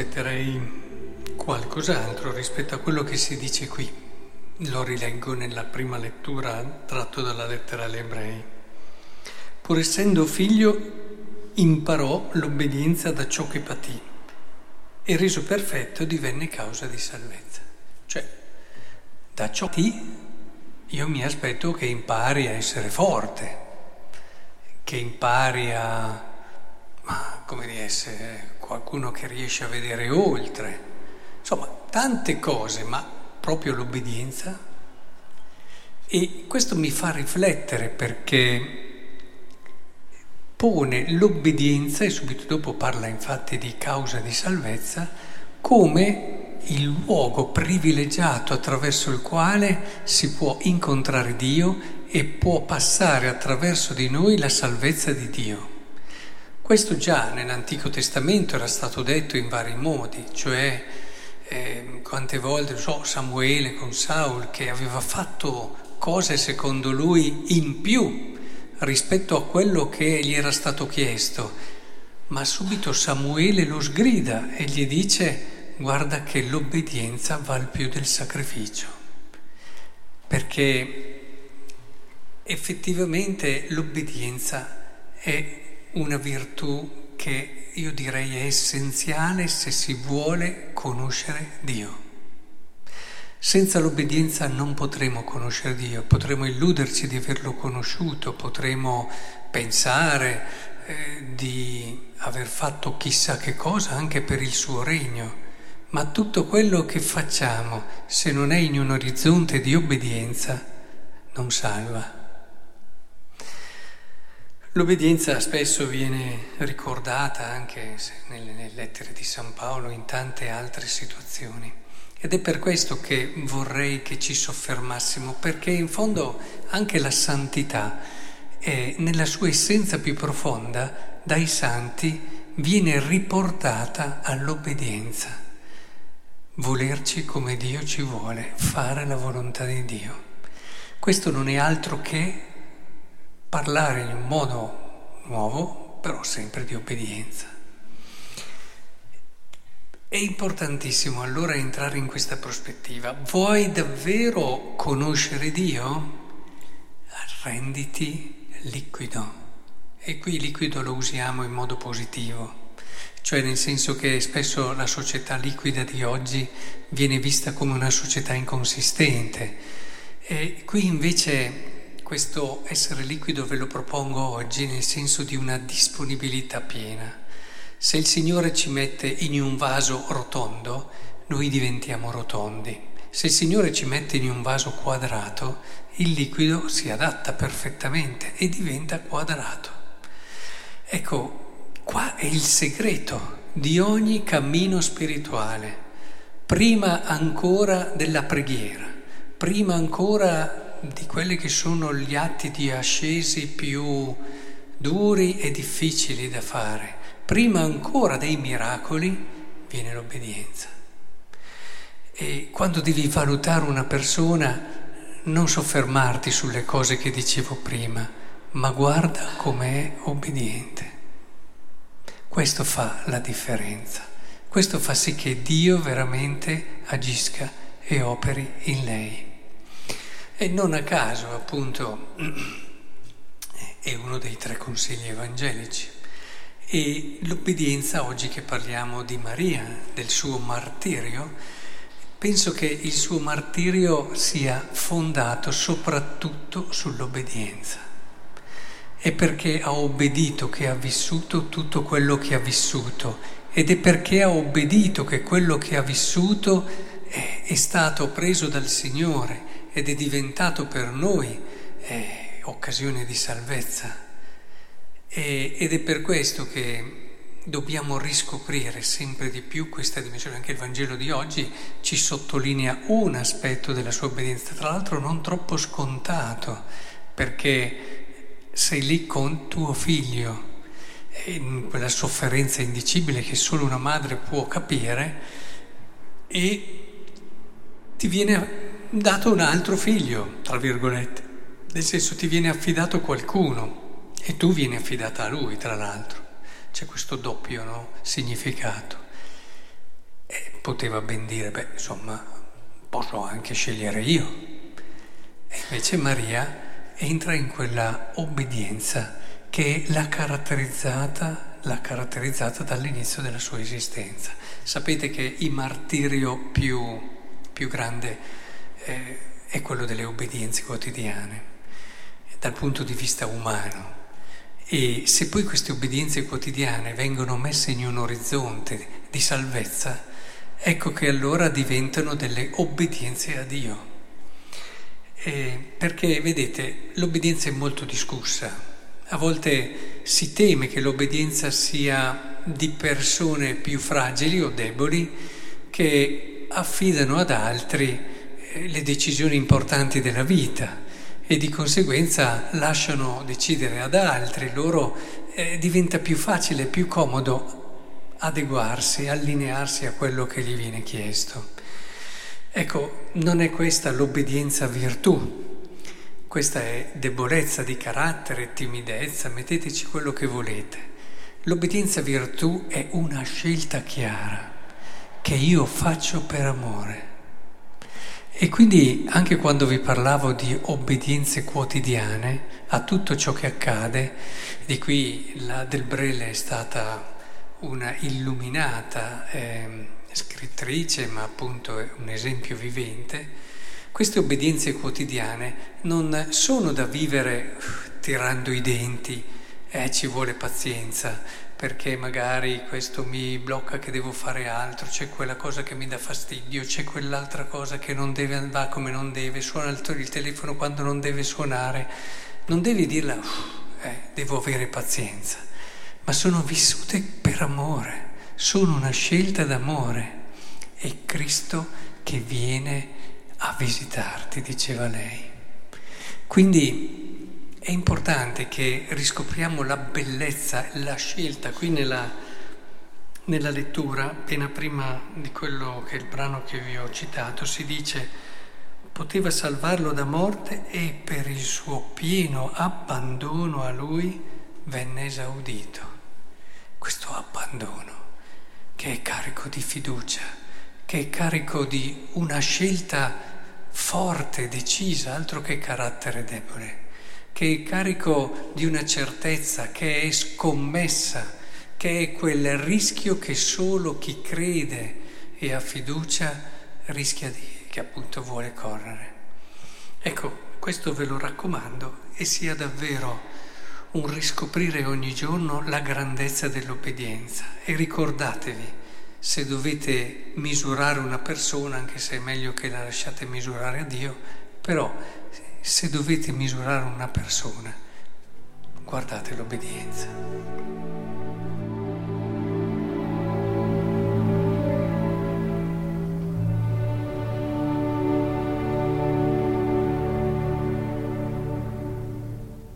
Aspetterei qualcos'altro rispetto a quello che si dice qui. Lo rileggo nella prima lettura tratto dalla lettera agli ebrei. Pur essendo figlio, imparò l'obbedienza da ciò che patì e reso perfetto divenne causa di salvezza. Cioè, da ciò che patì io mi aspetto che impari a essere forte, che impari a come di essere qualcuno che riesce a vedere oltre, insomma tante cose, ma proprio l'obbedienza. E questo mi fa riflettere perché pone l'obbedienza, e subito dopo parla infatti di causa di salvezza, come il luogo privilegiato attraverso il quale si può incontrare Dio e può passare attraverso di noi la salvezza di Dio. Questo già nell'Antico Testamento era stato detto in vari modi, cioè eh, quante volte, so, Samuele con Saul che aveva fatto cose secondo lui in più rispetto a quello che gli era stato chiesto, ma subito Samuele lo sgrida e gli dice guarda che l'obbedienza val più del sacrificio, perché effettivamente l'obbedienza è una virtù che io direi è essenziale se si vuole conoscere Dio. Senza l'obbedienza non potremo conoscere Dio, potremo illuderci di averlo conosciuto, potremo pensare eh, di aver fatto chissà che cosa anche per il suo regno, ma tutto quello che facciamo, se non è in un orizzonte di obbedienza, non salva. L'obbedienza spesso viene ricordata anche nelle, lettere di San Paolo in tante altre situazioni ed è per questo che vorrei che ci soffermassimo, perché in fondo anche la santità è, nella sua essenza più profonda dai santi viene riportata all'obbedienza, volerci come Dio ci vuole, fare la volontà di Dio. Questo non è altro che parlare in un modo nuovo, però sempre di obbedienza. È importantissimo allora entrare in questa prospettiva. Vuoi davvero conoscere Dio? Renditi liquido. E qui liquido lo usiamo in modo positivo, cioè nel senso che spesso la società liquida di oggi viene vista come una società inconsistente. E qui invece questo essere liquido ve lo propongo oggi nel senso di una disponibilità piena. Se il Signore ci mette in un vaso rotondo, noi diventiamo rotondi. Se il Signore ci mette in un vaso quadrato, il liquido si adatta perfettamente e diventa quadrato. Ecco, qua è il segreto di ogni cammino spirituale, prima ancora della preghiera, prima ancora di quelli che sono gli atti di ascesi più duri e difficili da fare. Prima ancora dei miracoli viene l'obbedienza. E quando devi valutare una persona, non soffermarti sulle cose che dicevo prima, ma guarda com'è obbediente. Questo fa la differenza. Questo fa sì che Dio veramente agisca e operi in lei. E non a caso, appunto, è uno dei tre consigli evangelici. E l'obbedienza, oggi che parliamo di Maria, del suo martirio, penso che il suo martirio sia fondato soprattutto sull'obbedienza. È perché ha obbedito che ha vissuto tutto quello che ha vissuto ed è perché ha obbedito che quello che ha vissuto è, è stato preso dal Signore ed è diventato per noi eh, occasione di salvezza. E, ed è per questo che dobbiamo riscoprire sempre di più questa dimensione. Anche il Vangelo di oggi ci sottolinea un aspetto della sua obbedienza, tra l'altro non troppo scontato, perché sei lì con tuo figlio, in quella sofferenza indicibile che solo una madre può capire, e ti viene dato un altro figlio, tra virgolette, nel senso ti viene affidato qualcuno e tu vieni affidata a lui, tra l'altro. C'è questo doppio no? significato. poteva ben dire, beh, insomma, posso anche scegliere io. E invece Maria entra in quella obbedienza che l'ha caratterizzata, l'ha caratterizzata dall'inizio della sua esistenza. Sapete che il martirio più, più grande eh, è quello delle obbedienze quotidiane, dal punto di vista umano. E se poi queste obbedienze quotidiane vengono messe in un orizzonte di salvezza, ecco che allora diventano delle obbedienze a Dio. Eh, perché vedete, l'obbedienza è molto discussa. A volte si teme che l'obbedienza sia di persone più fragili o deboli che affidano ad altri le decisioni importanti della vita e di conseguenza lasciano decidere ad altri, loro eh, diventa più facile, più comodo adeguarsi, allinearsi a quello che gli viene chiesto. Ecco, non è questa l'obbedienza virtù, questa è debolezza di carattere, timidezza, metteteci quello che volete. L'obbedienza virtù è una scelta chiara che io faccio per amore. E quindi anche quando vi parlavo di obbedienze quotidiane a tutto ciò che accade, di qui la Del Brele è stata una illuminata eh, scrittrice, ma appunto è un esempio vivente, queste obbedienze quotidiane non sono da vivere uh, tirando i denti, eh, ci vuole pazienza, perché magari questo mi blocca che devo fare altro, c'è quella cosa che mi dà fastidio, c'è quell'altra cosa che non deve andare come non deve, suona il telefono quando non deve suonare. Non devi dirla, eh, devo avere pazienza, ma sono vissute per amore, sono una scelta d'amore. È Cristo che viene a visitarti, diceva lei. Quindi è importante che riscopriamo la bellezza, la scelta. Qui nella, nella lettura, appena prima di quello che è il brano che vi ho citato, si dice poteva salvarlo da morte e per il suo pieno abbandono a lui venne esaudito. Questo abbandono che è carico di fiducia, che è carico di una scelta forte, decisa, altro che carattere debole che è carico di una certezza, che è scommessa, che è quel rischio che solo chi crede e ha fiducia rischia di, che appunto vuole correre. Ecco, questo ve lo raccomando e sia davvero un riscoprire ogni giorno la grandezza dell'obbedienza e ricordatevi, se dovete misurare una persona, anche se è meglio che la lasciate misurare a Dio, però se dovete misurare una persona, guardate l'obbedienza.